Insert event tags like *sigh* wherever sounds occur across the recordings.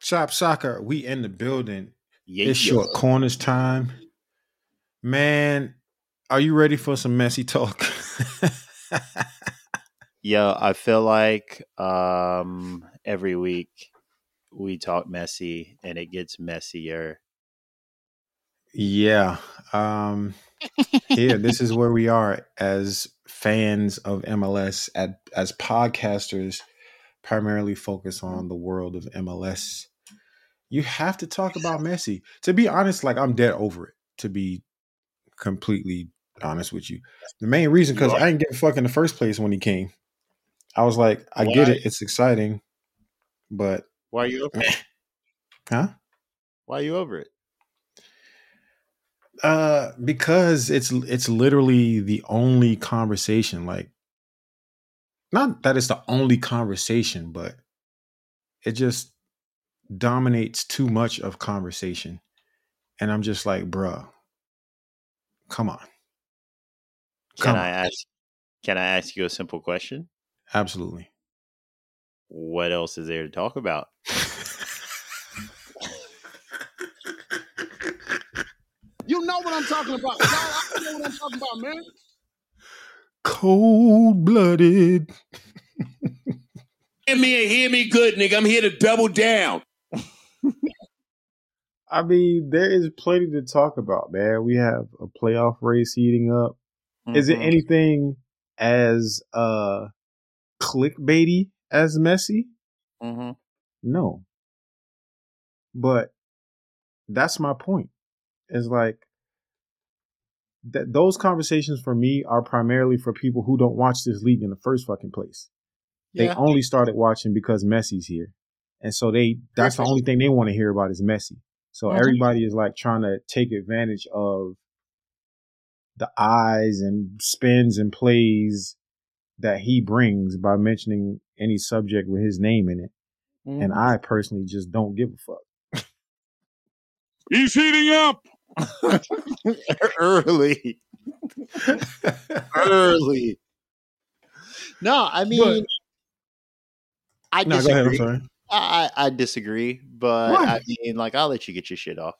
Chop soccer, we in the building. Yeah, it's short corners time. Man, are you ready for some Messi talk? *laughs* Yo, I feel like um, every week we talk Messi and it gets messier. Yeah. Um here, this is where we are as fans of MLS, at, as podcasters primarily focus on the world of MLS. You have to talk about Messi. To be honest, like I'm dead over it. To be completely honest with you, the main reason because I didn't get fuck in the first place when he came. I was like, I Why? get it, it's exciting, but why are you over it? *laughs* Huh? Why are you over it? Uh, because it's it's literally the only conversation. Like not that it's the only conversation, but it just dominates too much of conversation. And I'm just like, bruh, come on. Come can I on. ask can I ask you a simple question? Absolutely. What else is there to talk about? *laughs* you know what I'm talking about. I know what I'm talking about, man cold blooded. hear me and hear me good, nigga. I'm here to double down. *laughs* I mean, there is plenty to talk about, man. We have a playoff race heating up. Mm-hmm. Is it mm-hmm. anything as uh clickbaity as Messi? Mm-hmm. No. But that's my point. It's like that those conversations for me are primarily for people who don't watch this league in the first fucking place. Yeah. They only started watching because Messi's here. And so they that's the only thing they want to hear about is Messi. So mm-hmm. everybody is like trying to take advantage of the eyes and spins and plays that he brings by mentioning any subject with his name in it. Mm-hmm. And I personally just don't give a fuck. He's heating up. *laughs* early. early. No, I mean, but, I no, disagree. Ahead, I'm sorry. I, I disagree, but what? I mean, like, I'll let you get your shit off.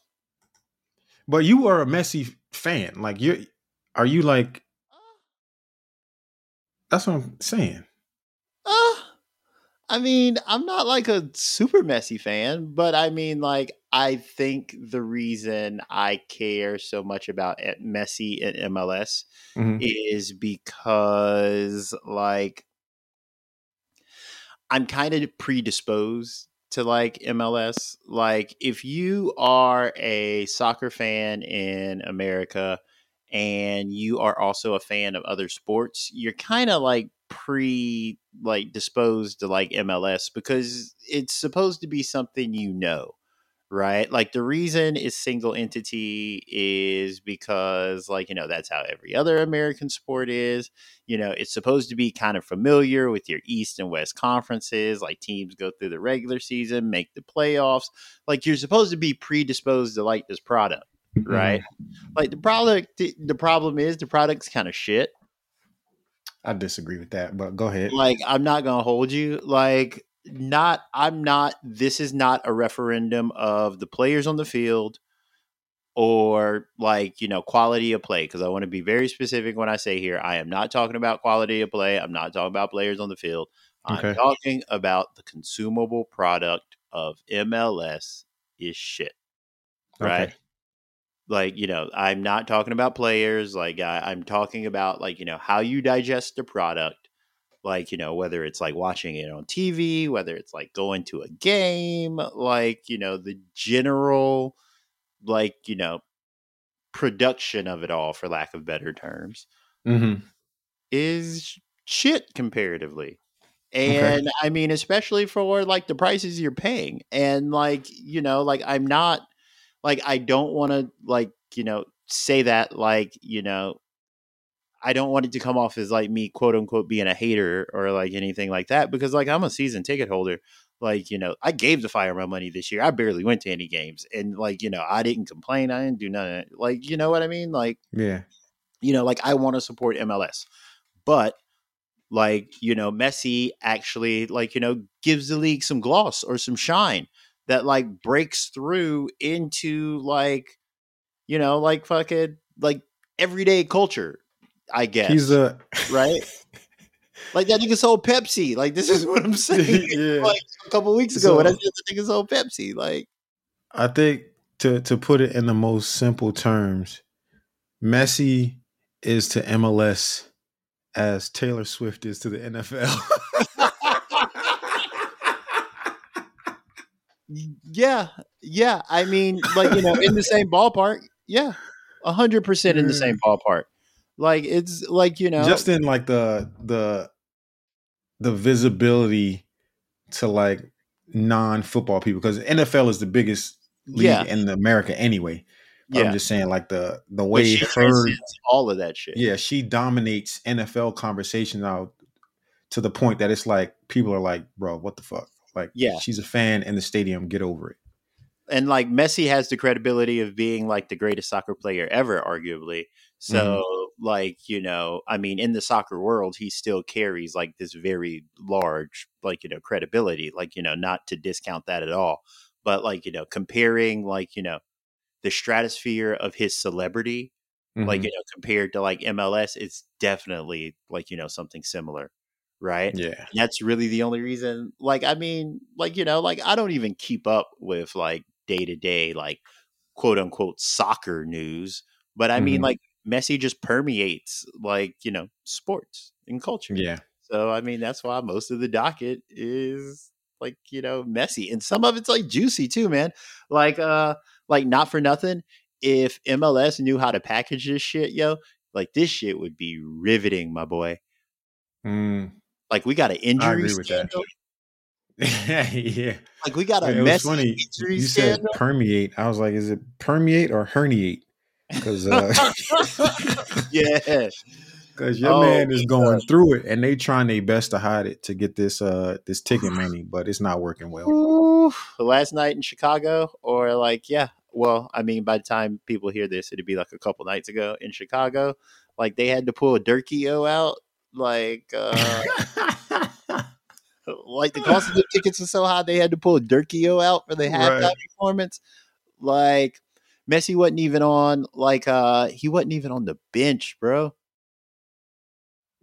But you are a Messi fan. Like, you're, are you like, that's what I'm saying. Uh, I mean, I'm not like a super Messi fan, but I mean, like, I think the reason I care so much about Messi and MLS mm-hmm. is because, like, I'm kind of predisposed to like MLS. Like, if you are a soccer fan in America and you are also a fan of other sports, you're kind of like pre like disposed to like MLS because it's supposed to be something you know, right? Like the reason is single entity is because like, you know, that's how every other American sport is. You know, it's supposed to be kind of familiar with your East and West conferences, like teams go through the regular season, make the playoffs. Like you're supposed to be predisposed to like this product, right? Mm-hmm. Like the product the problem is the product's kind of shit I disagree with that, but go ahead. Like, I'm not gonna hold you. Like, not. I'm not. This is not a referendum of the players on the field or like you know quality of play because i want to be very specific when i say here i am not talking about quality of play i'm not talking about players on the field i'm talking about the consumable product of mls is shit right okay like you know i'm not talking about players like I, i'm talking about like you know how you digest the product like you know whether it's like watching it on tv whether it's like going to a game like you know the general like you know production of it all for lack of better terms mm-hmm. is shit comparatively And okay. I mean, especially for like the prices you're paying. And like, you know, like I'm not like I don't want to like, you know, say that like, you know, I don't want it to come off as like me quote unquote being a hater or like anything like that because like I'm a season ticket holder. Like, you know, I gave the fire my money this year. I barely went to any games. And like, you know, I didn't complain. I didn't do nothing. Like, you know what I mean? Like, yeah. You know, like I want to support MLS. But like, you know, Messi actually like, you know, gives the league some gloss or some shine that like breaks through into like, you know, like fucking like everyday culture I guess he's a right. *laughs* like that nigga sold Pepsi. Like this is what I'm *laughs* saying. yeah. *laughs* Like a couple weeks ago, so, when I said the nigga sold Pepsi, like I think to to put it in the most simple terms, Messi is to MLS as Taylor Swift is to the NFL. yeah, yeah. I mean, like you know, in the same ballpark. Yeah, hundred percent in the same ballpark. Like it's like you know, just in like the the the visibility to like non football people because NFL is the biggest league yeah. in America anyway. Yeah. I'm just saying, like the the way her all of that shit. Yeah, she dominates NFL conversation now to the point that it's like people are like, "Bro, what the fuck?" Like, yeah, she's a fan in the stadium. Get over it. And like Messi has the credibility of being like the greatest soccer player ever, arguably. Mm-hmm. So. Like, you know, I mean, in the soccer world, he still carries like this very large, like, you know, credibility. Like, you know, not to discount that at all. But like, you know, comparing like, you know, the stratosphere of his celebrity, mm-hmm. like, you know, compared to like MLS, it's definitely like, you know, something similar. Right. Yeah. And that's really the only reason. Like, I mean, like, you know, like I don't even keep up with like day to day, like quote unquote soccer news. But I mean, mm-hmm. like Messi just permeates like, you know, sports and culture. Yeah. So I mean that's why most of the docket is like, you know, Messi. And some of it's like juicy too, man. Like uh like not for nothing. If MLS knew how to package this shit, yo, like this shit would be riveting, my boy. Mm. Like we got an injury scandal. *laughs* yeah. Like we got a it was funny. You said permeate. I was like, is it permeate or herniate? Because *laughs* uh, yeah, because your oh, man is going through it, and they trying their best to hide it to get this uh this ticket *sighs* money, but it's not working well. Ooh, last night in Chicago, or like yeah, well, I mean, by the time people hear this, it'd be like a couple nights ago in Chicago. Like they had to pull a Durkio out, like. uh *laughs* like the cost of the tickets was so high they had to pull a Durkio out for the halftime right. performance. Like Messi wasn't even on like uh he wasn't even on the bench, bro.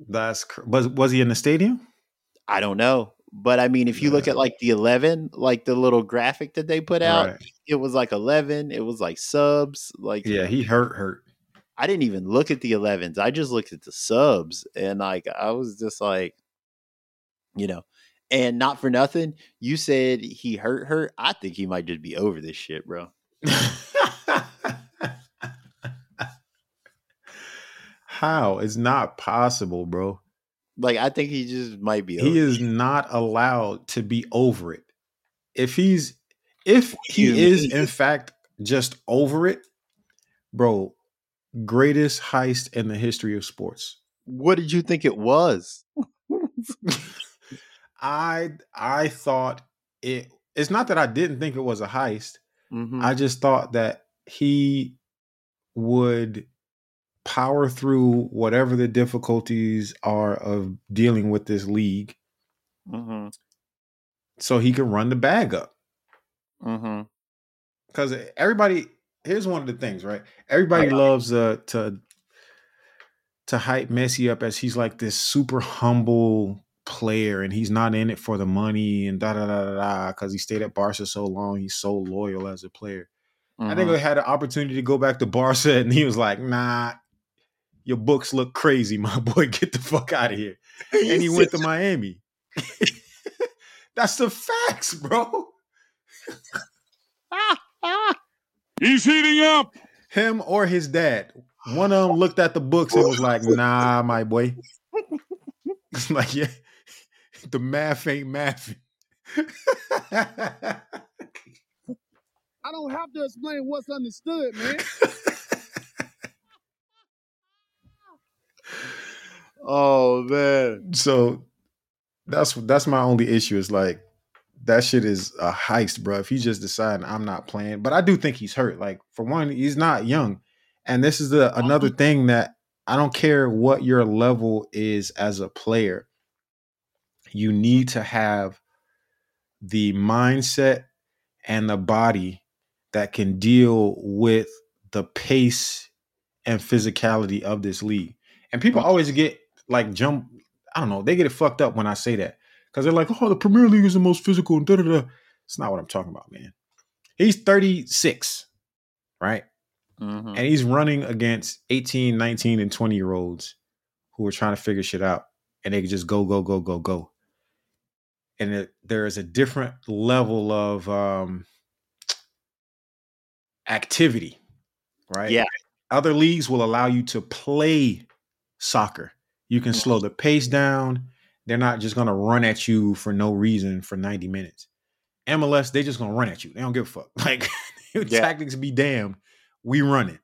That's was was he in the stadium? I don't know. But I mean, if you look at like the 11, like the little graphic that they put out, right. it was like 11. It was like subs. Like, yeah, he hurt, hurt. I didn't even look at the 11s. I just looked at the subs and like, I was just like, you know, and not for nothing, you said he hurt, hurt. I think he might just be over this shit, bro. *laughs* How? It's not possible, bro. Like I think he just might be. He is not allowed to be over it. If he's if he is in fact just over it, bro, greatest heist in the history of sports. What did you think it was? *laughs* I I thought it it's not that I didn't think it was a heist. Mm-hmm. I just thought that he would power through whatever the difficulties are of dealing with this league mm-hmm. so he can run the bag up. Because mm-hmm. everybody, here's one of the things, right? Everybody loves uh, to to hype Messi up as he's like this super humble player and he's not in it for the money and da da da da da because he stayed at Barca so long. He's so loyal as a player. Mm-hmm. I think I had an opportunity to go back to Barca *laughs* and he was like, nah, your books look crazy, *laughs* my boy. Get the fuck out of here. *laughs* And he went to *laughs* Miami. That's the facts, bro. He's heating up. Him or his dad. One of them looked at the books and was like, nah, my boy. like, yeah. the math ain't math. I don't have to explain what's understood, man. *laughs* oh man. So that's that's my only issue. Is like that shit is a heist, bro. If he's just deciding I'm not playing, but I do think he's hurt. Like for one, he's not young, and this is the another uh-huh. thing that I don't care what your level is as a player. You need to have the mindset and the body that can deal with the pace and physicality of this league. And people always get like jump. I don't know. They get it fucked up when I say that because they're like, "Oh, the Premier League is the most physical." And da da da. It's not what I'm talking about, man. He's 36, right? Mhm. And he's running against 18, 19, and 20 year olds who are trying to figure shit out, and they can just go, go, go, go, go. And it, there is a different level of um, activity, right? Yeah. Other leagues will allow you to play soccer. You can slow mm-hmm. the pace down. They're not just going to run at you for no reason for 90 minutes. MLS, they just going to run at you. They don't give a fuck. *laughs* Like, *laughs* Yeah. tactics be damned. We run it.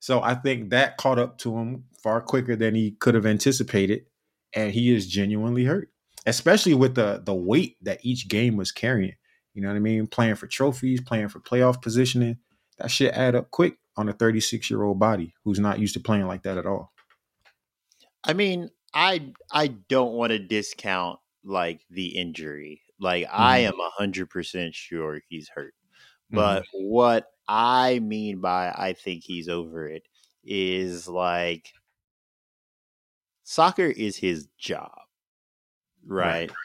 So I think that caught up to him far quicker than he could have anticipated. And he is genuinely hurt, especially with the the weight that each game was carrying. You know what I mean? Playing for trophies, playing for playoff positioning. That shit add up quick on a 36 year old body who's not used to playing like that at all. I mean, I I don't want to discount like the injury. Like I mm-hmm. am a hundred percent sure he's hurt. Mm-hmm. But what I mean by I think he's over it is like soccer is his job. Right. Right.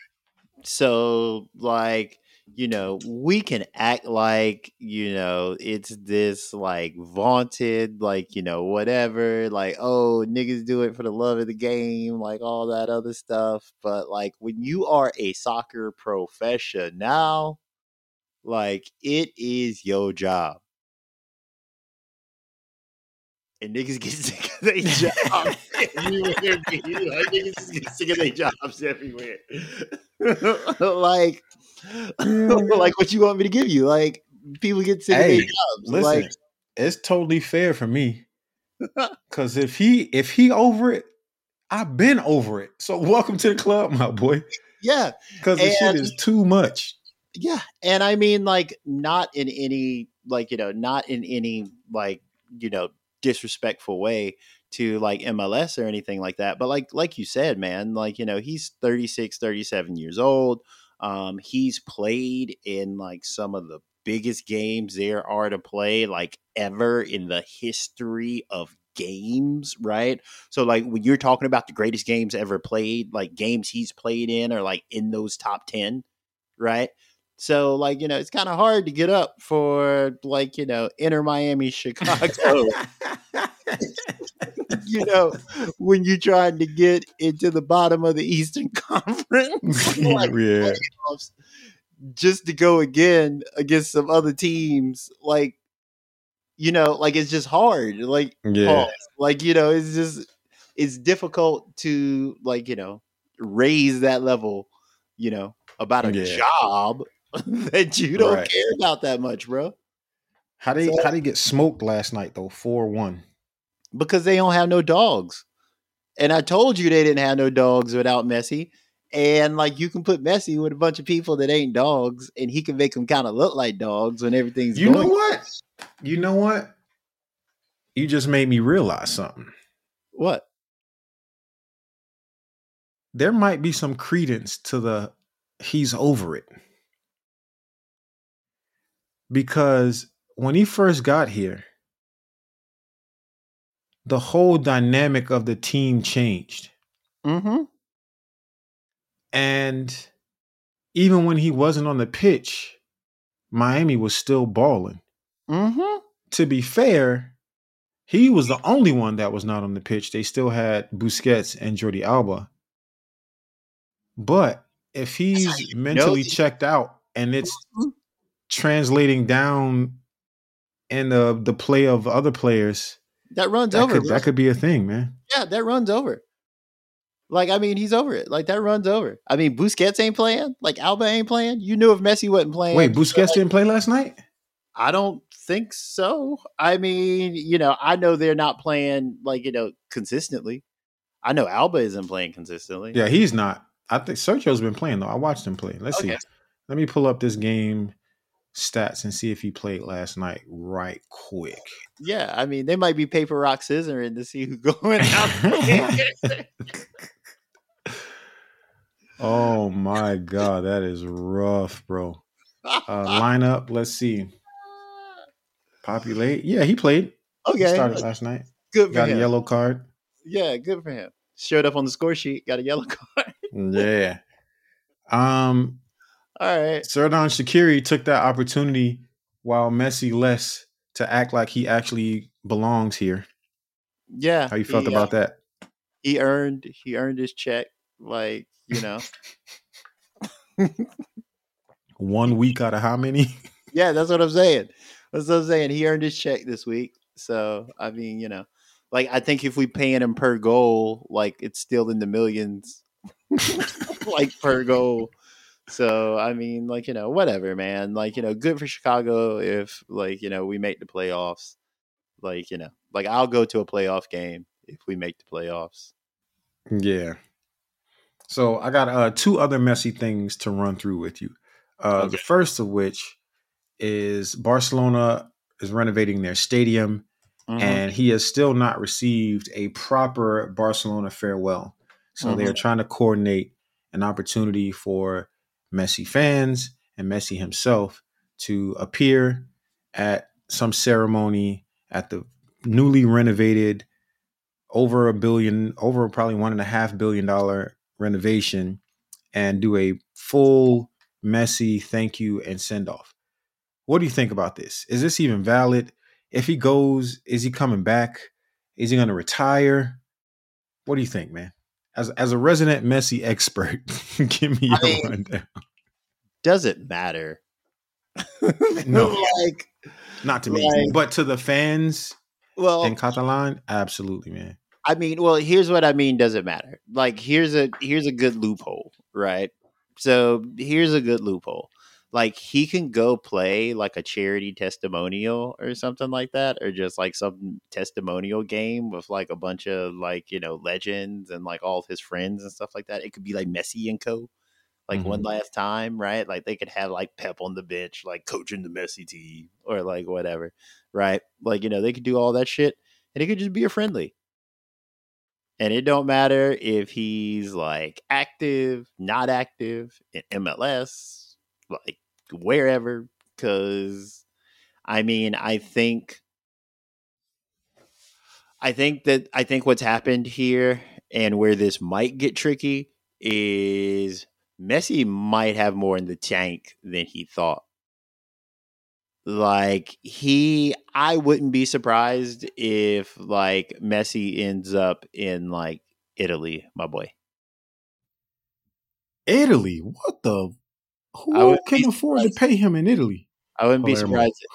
So like you know, we can act like, you know, it's this like vaunted, like, you know, whatever, like, oh, niggas do it for the love of the game, like all that other stuff. But like when you are a soccer professional, like it is your job. And niggas get *laughs* sick of their jobs *laughs* everywhere. B. Like niggas get sick of their jobs everywhere. *laughs* like, *laughs* Mm. like what you want me to give you? Like people get sick of Hey, jobs. Listen, like it's totally fair for me. *laughs* Cause if he if he over it, I've been over it. So *laughs* welcome to the club, my boy. yeah, Cause the shit is too much. yeah. And I mean like not in any like, you know, not in any like, you know, disrespectful way to like MLS or anything like that. But like like you said, man, like, you know, he's 36, 37 years old. Um, he's played in like some of the biggest games there are to play, like ever in the history of games, right? So, like when you're talking about the greatest games ever played, like games he's played in are like in those top 10, right? So, like, you know, it's kind of hard to get up for like, you know, Inter Miami, *laughs* Chicago, *laughs* *laughs* you know, when you're trying to get into the bottom of the Eastern *laughs* Conference. *laughs* like, yeah. playoffs just to go again against some other teams like you know like it's just hard like Yeah. pause. like you know it's just it's difficult to like you know raise that level you know about a Yeah. job that you don't Right. care about that much bro How they So- how they get smoked last night though? Four one. Because they don't have no dogs and i told you they didn't have no dogs without messi and like you can put Messi with a bunch of people that ain't dogs, and he can make them kind of look like dogs when everything's You know what? You know what? You just made me realize something. What? There might be some credence to the he's over it. Because when he first got here, the whole dynamic of the team changed. Mm-hmm. And even when he wasn't on the pitch, Miami was still balling. Mm-hmm. To be fair, he was the only one that was not on the pitch. They still had Busquets and Jordi Alba. But if he's know mentally checked out and it's Mhm. translating down in the the play of other players, That runs that over. could that could be a thing, man. yeah, that runs over. Like, I mean, he's over it. Like that runs over. I mean, Busquets ain't playing. Like Alba ain't playing. You knew if Messi wasn't playing. Wait, Busquets didn't play last night. I don't think so. I mean, you know, I know they're not playing like you know consistently. I know Alba isn't playing consistently. Yeah, he's not. I think Sergio's been playing though. I watched him play. Let's Okay. see. Let me pull up this game stats and see if he played last night right quick. Yeah, I mean, they might be paper rock scissoring to see who's going *laughs* out. Oh my god, that is rough, bro. Uh, lineup. Let's see. Populate. Yeah, he played. He okay, started last night. good for Got a him. yellow card. Yeah, good for him. Showed up on the score sheet, got a yellow *laughs* card. Yeah. Um, All right. Xherdan Shaqiri took that opportunity while Messi less to act like he actually belongs here. Yeah. How you felt he, uh, about that? he earned he earned his check. Like, you know. *laughs* One week out of how many? *laughs* yeah, that's what I'm saying. That's what I'm saying. He earned his check this week. So I mean, you know. Like I think if we paying him per goal, like it's still in the millions. *laughs* like per goal. So I mean, like, you know, whatever, man. Like, you know, good for Chicago if like, you know, we make the playoffs. Like, you know, like I'll go to a playoff game if we make the playoffs. Yeah. So I got uh, two other Messi things to run through with you. Uh, The first of which is Barcelona is renovating their stadium, Mhm. and he has still not received a proper Barcelona farewell. So they are trying to coordinate an opportunity for Messi fans and Messi himself to appear at some ceremony at the newly renovated over a billion, over probably one and a half billion dollar renovation and do a full Messi thank you and send off. What do you think about this? Is this even valid? If he goes, is he coming back? Is he going to retire? What do you think, man? As as a resident Messi expert, *laughs* give me I your mean, rundown. Does it matter? *laughs* No. like Not to me, like- but to the fans well in Catalan, absolutely, man. I mean, well, here's what I mean. Doesn't matter. Like, here's a here's a good loophole, right? So here's a good loophole. Like, he can go play like a charity testimonial or something like that, or just like some testimonial game with like a bunch of like you know legends and like all of his friends and stuff like that. It could be like Messi and Co. Like one mm-hmm. last time, right? Like they could have like Pep on the bench, like coaching the Messi team, or like whatever, right? Like you know they could do all that shit, and it could just be a friendly and it don't matter if he's like active, not active in MLS, like wherever. Because I mean, I think, I think that I think what's happened here and where this might get tricky is Messi might have more in the tank than he thought. Like he, I wouldn't be surprised if like Messi ends up in like Italy, my boy. Italy, what the? I Who would can be afford to pay him in Italy? I wouldn't be surprised.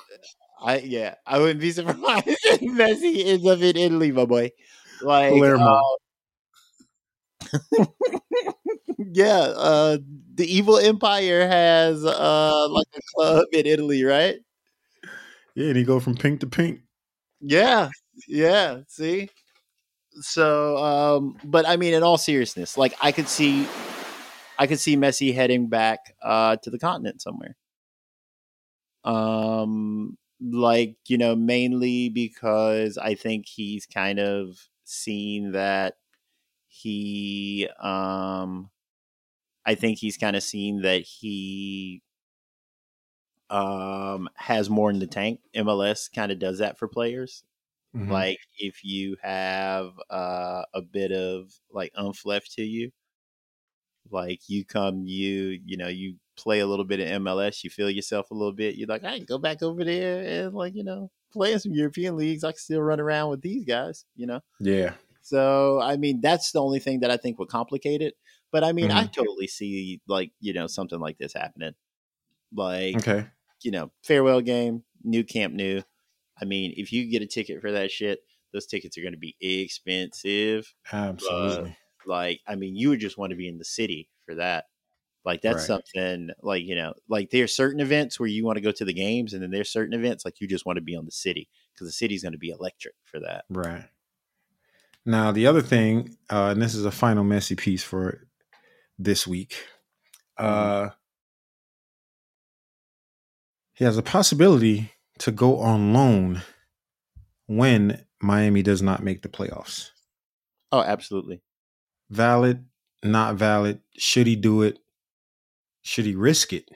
I yeah, I wouldn't be *laughs* surprised if Messi ends up in Italy, my boy. Like Palermo. uh, yeah, uh, the evil empire has uh like a club in Italy, right? Yeah, and he go from pink to pink. Yeah, yeah. See, so um, but I mean, in all seriousness, like I could see, I could see Messi heading back uh to the continent somewhere. Um, like you know, mainly because I think he's kind of seen that he um I think he's kind of seen that he um has more in the tank. MLS kind of does that for players. Mhm. Like if you have uh, a bit of like umph left to you, like you come, you you know, you play a little bit of MLS, you feel yourself a little bit. You're like, I can go back over there and like you know play in some European leagues. I can still run around with these guys, you know. yeah, So I mean, that's the only thing that I think would complicate it. But I mean, I Mhm. totally see like you know something like this happening. Like okay. you know, farewell game, new camp, new. I mean, if you get a ticket for that shit, those tickets are going to be expensive. Absolutely. Like, I mean, you would just want to be in the city for that. Like that's Right. something like, you know, like there's certain events where you want to go to the games and then there's certain events like you just want to be on the city because the city's going to be electric for that. Right. Now the other thing, uh, and this is a final Messi piece for this week. Uh, he has a possibility to go on loan when Miami does not make the playoffs. Oh, absolutely. Valid, not valid. Should he do it? Should he risk it?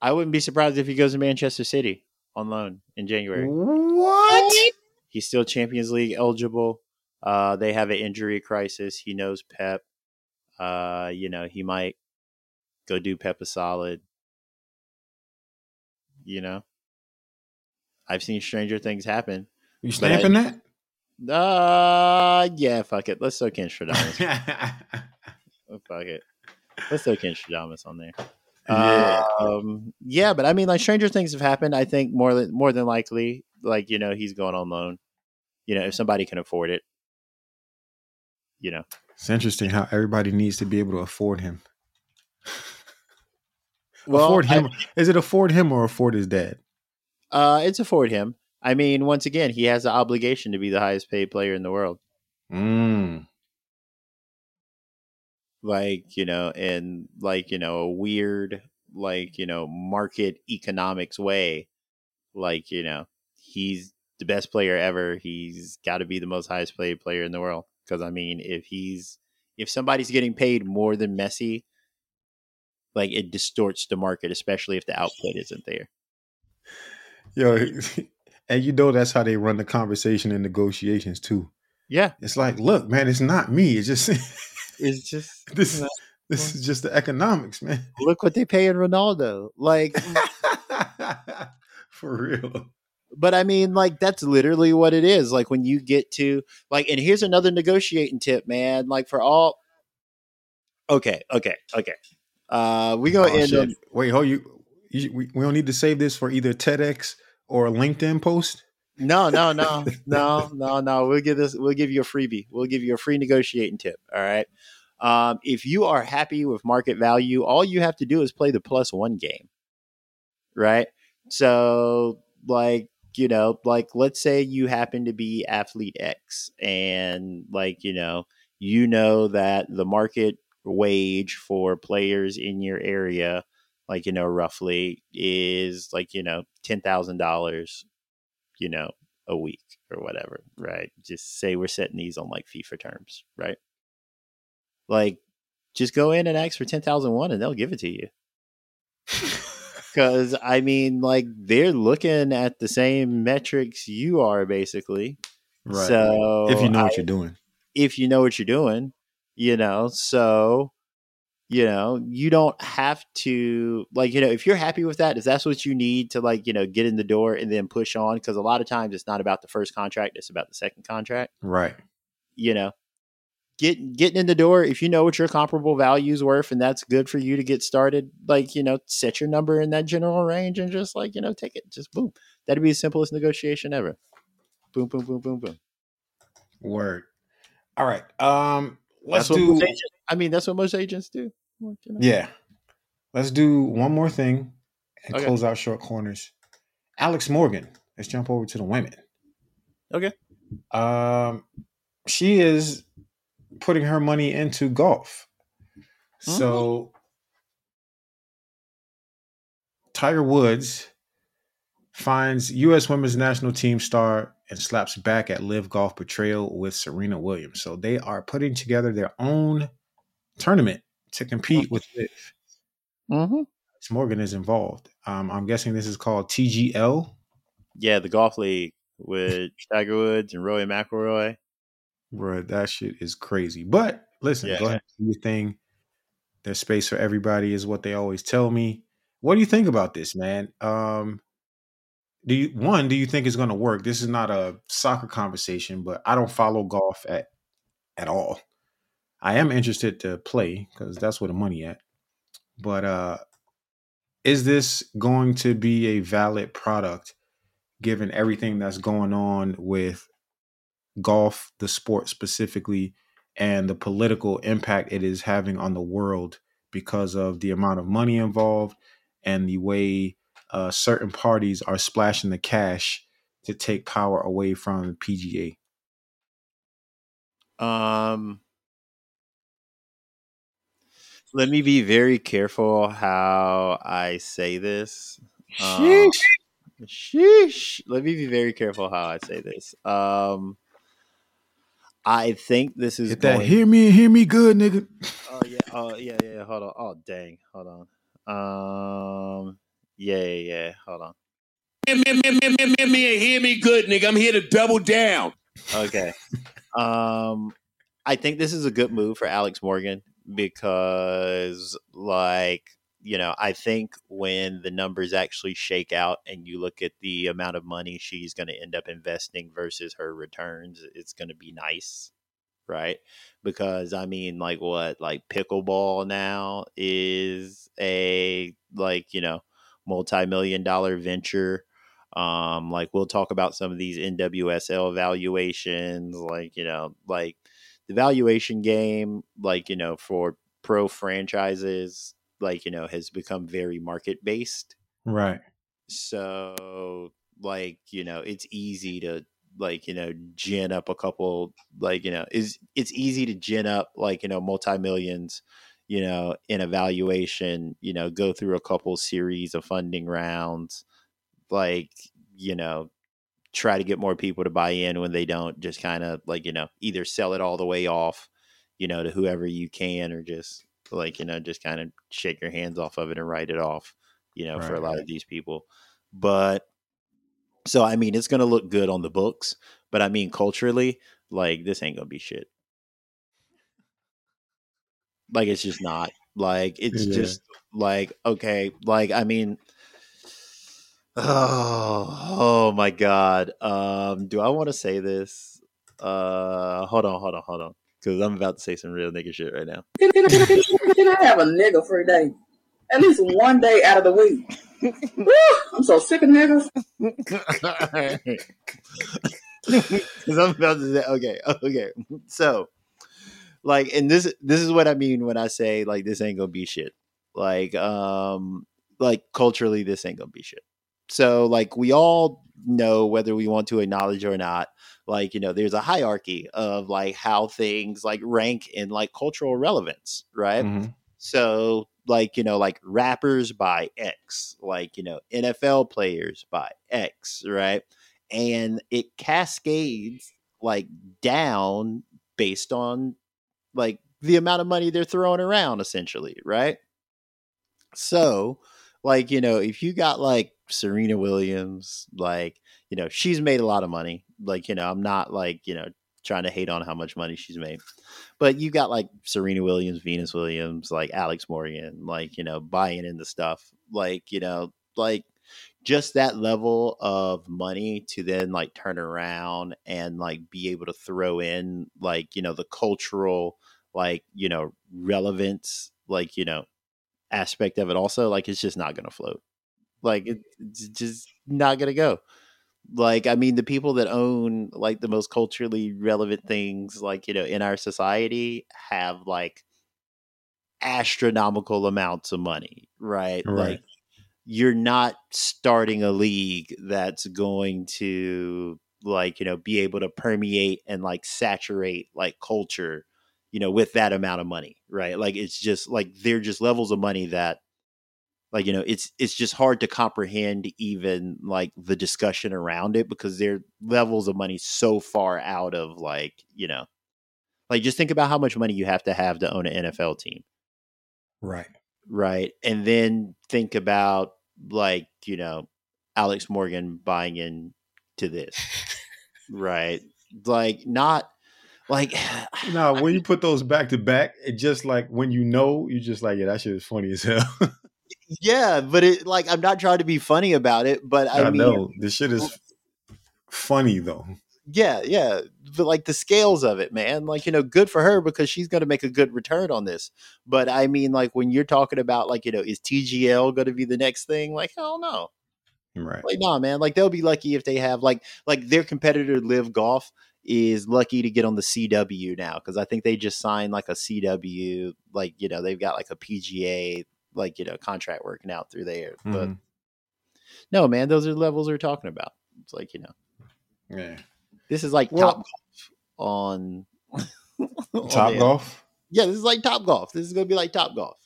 I wouldn't be surprised if he goes to Manchester City on loan in January. What? He's still Champions League eligible. Uh, they have an injury crisis. He knows Pep. Uh, you know, he might go do Pep a solid. You know, I've seen stranger things happen. You stamping that? Uh, yeah, fuck it. Let's throw Ken Stradamus. *laughs* fuck it. Let's throw Ken Stradamus on there. Yeah. Um, yeah, but I mean, like stranger things have happened. I think more than more than likely, like you know, he's going on loan. You know, if somebody can afford it, you know, It's interesting how everybody needs to be able to afford him. well, afford I- him. Is it afford him or afford his dad? uh, it's afford him. I mean, once again, he has the obligation to be the highest paid player in the world. Mm. like you know in like you know a weird like you know market economics way like you know he's the best player ever he's got to be the most highest paid player in the world because i mean if he's if somebody's getting paid more than messi like it distorts the market especially if the output isn't there Yo, *laughs* and you know that's how they run the conversation and negotiations too. yeah It's like, look, man, it's not me. It's just *laughs* it's just *laughs* this. you know, This is just the economics, man. look what they pay in ronaldo like *laughs* For real. But I mean, like that's literally what it is. Like when you get to like, and here's another negotiating tip, man. Like for all, okay, okay, okay. Uh, we gonna Oh, end on Wait, hold you. you we, we don't need to save this for either TEDx or a LinkedIn post. no, no, no, no, no, no. We'll give this. We'll give you a freebie. We'll give you a free negotiating tip. All right. Um, if you are happy with market value, all you have to do is play the plus one game. Right. So, like, you know, like, let's say you happen to be athlete X and, like, you know, you know that the market wage for players in your area, like, you know, roughly is like, you know, $10,000, you know, a week or whatever, right? Just say we're setting these on like FIFA terms, right? Like, just go in and ask for 10,001 and they'll give it to you. *laughs* Because, I mean, like, they're looking at the same metrics you are, basically. Right. So, if you know I- what you're doing. if you know what you're doing, you know, so you know, you don't have to like, you know, if you're happy with that, if that's what you need to like, you know, get in the door and then push on, because a lot of times it's not about the first contract, it's about the second contract, Right. you know. Get getting in the door, if you know what your comparable value is worth and that's good for you to get started, like, you know, set your number in that general range and just like, you know, take it. Just boom. That'd be the simplest negotiation ever. Boom, boom, boom, boom, boom. Word. All right. Um. Let's do. I mean, that's what most agents do. Like, you know. Yeah. Let's do one more thing and Okay. close out short corners. Alex Morgan. Let's jump over to the women. Okay. Um, she is putting her money into golf. So Tiger Woods finds U.S. Women's National Team star and slaps back at LIV Golf Betrayal with Serena Williams. So they are putting together their own tournament to compete with Liv. Mm-hmm. Alex Morgan is involved. Um, I'm guessing this is called TGL. Yeah, the golf league with Tiger Woods and Rory McIlroy. Bro, that shit is crazy. But listen, Yeah. go ahead, do your thing. There's space for everybody, is what they always tell me. What do you think about this, man? Um, do you one? Do you think it's going to work? This is not a soccer conversation, but I don't follow golf at at all. I am interested to play because that's where the money at. But uh, is this going to be a valid product given everything that's going on with golf, the sport specifically, and the political impact it is having on the world because of the amount of money involved and the way uh, certain parties are splashing the cash to take power away from PGA. Um, let me be very careful how I say this. Um, Sheesh. sheesh. Let me be very careful how I say this. Um, I think this is Get that going- hear me hear me good, nigga. Oh yeah. Oh yeah. Yeah. Hold on. Oh dang. Hold on. Um. Yeah. Yeah. yeah. Hold on. Hear me, hear me, hear me, hear me, hear me good, nigga. I'm here to double down. Okay. um, I think this is a good move for Alex Morgan because, like, you know, I think when the numbers actually shake out and you look at the amount of money she's going to end up investing versus her returns, it's going to be nice, right? Because I mean, like, what, like, pickleball now is a, like, you know, multi million dollar venture. Um, like we'll talk about some of these NWSL valuations, like you know, like the valuation game, like you know, for pro franchises, like you know, has become very market based. Right. So, like you know, it's easy to like you know gin up a couple, like you know, is it's easy to gin up like you know multi millions, you know, in a valuation, you know, go through a couple series of funding rounds like you know try to get more people to buy in when they don't just kind of like you know either sell it all the way off you know to whoever you can or just like you know just kind of shake your hands off of it and write it off you know for a lot right. of these people but so i mean it's going to look good on the books but i mean culturally like this ain't going to be shit like it's just not like it's Yeah. just like okay like i mean oh oh my god um do i want to say this uh hold on hold on hold on because i'm about to say some real nigga shit right now Can, can, can, can, can I have a nigga free day? At least one day out of the week. *laughs* Woo, I'm so sick of niggas. *laughs* Because I'm about to say, okay, okay. So, like, and this this is what I mean when I say like this ain't gonna be shit. Like, um, like culturally, this ain't gonna be shit. So, like, we all know whether we want to acknowledge or not. Like, you know, there's a hierarchy of like how things like rank in like cultural relevance, right? Mhm. So, like, you know, like rappers by X, like, you know, NFL players by X, right? And it cascades like down based on like the amount of money they're throwing around, essentially, right? So, like, you know, if you got like Serena Williams, like, you know, she's made a lot of money. Like, you know, I'm not like, you know, trying to hate on how much money she's made. But you got like Serena Williams, Venus Williams, like Alex Morgan, like, you know, buying into stuff. Like, you know, like just that level of money to then like turn around and like be able to throw in like, you know, the cultural, like, you know, relevance, like, you know, aspect of it also, like it's just not gonna float. Like it, it's just not gonna go. Like i mean the people that own like the most culturally relevant things like you know in our society have like astronomical amounts of money right, Right. like you're not starting a league that's going to like you know be able to permeate and like saturate like culture you know with that amount of money right? Like it's just like they're just levels of money that like you know it's it's just hard to comprehend even like the discussion around it because they're levels of money so far out of like you know like just think about how much money you have to have to own an NFL team Right. right and then think about like you know Alex Morgan buying in to this right like not like *sighs* No, when you put those back to back, it just like when you know, you're just like, yeah, that shit is funny as hell. *laughs* yeah but it like I'm not trying to be funny about it but I, I, mean know this shit is funny though. Yeah, yeah. But like the scales of it, man. Like, you know, good for her because she's gonna make a good return on this. But I mean, like when you're talking about like, you know, is TGL gonna be the next thing? Like, hell no. Right. Like, nah, man. Like they'll be lucky if they have like like their competitor LIV Golf is lucky to get on the CW now because I think they just signed like a CW, like you know they've got like a PGA, like you know contract working out through there. But Mhm. no, man, those are the levels we're talking about. It's like you know Yeah. this is like Well- top golf on, *laughs* on Top golf. Yeah, this is like top golf. This is gonna be like top golf.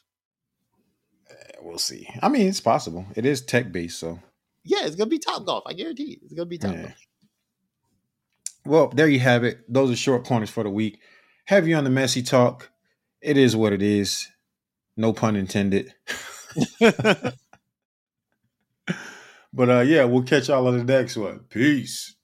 Eh, We'll see. I mean, it's possible. It is tech based, so Yeah, it's gonna be top golf. I guarantee you. it's gonna be top Yeah. golf. Well, there you have it. Those are short corners for the week. Have you on the Messi talk? It is what it is. No pun intended. *laughs* *laughs* but uh yeah, we'll catch y'all on the next one. Peace.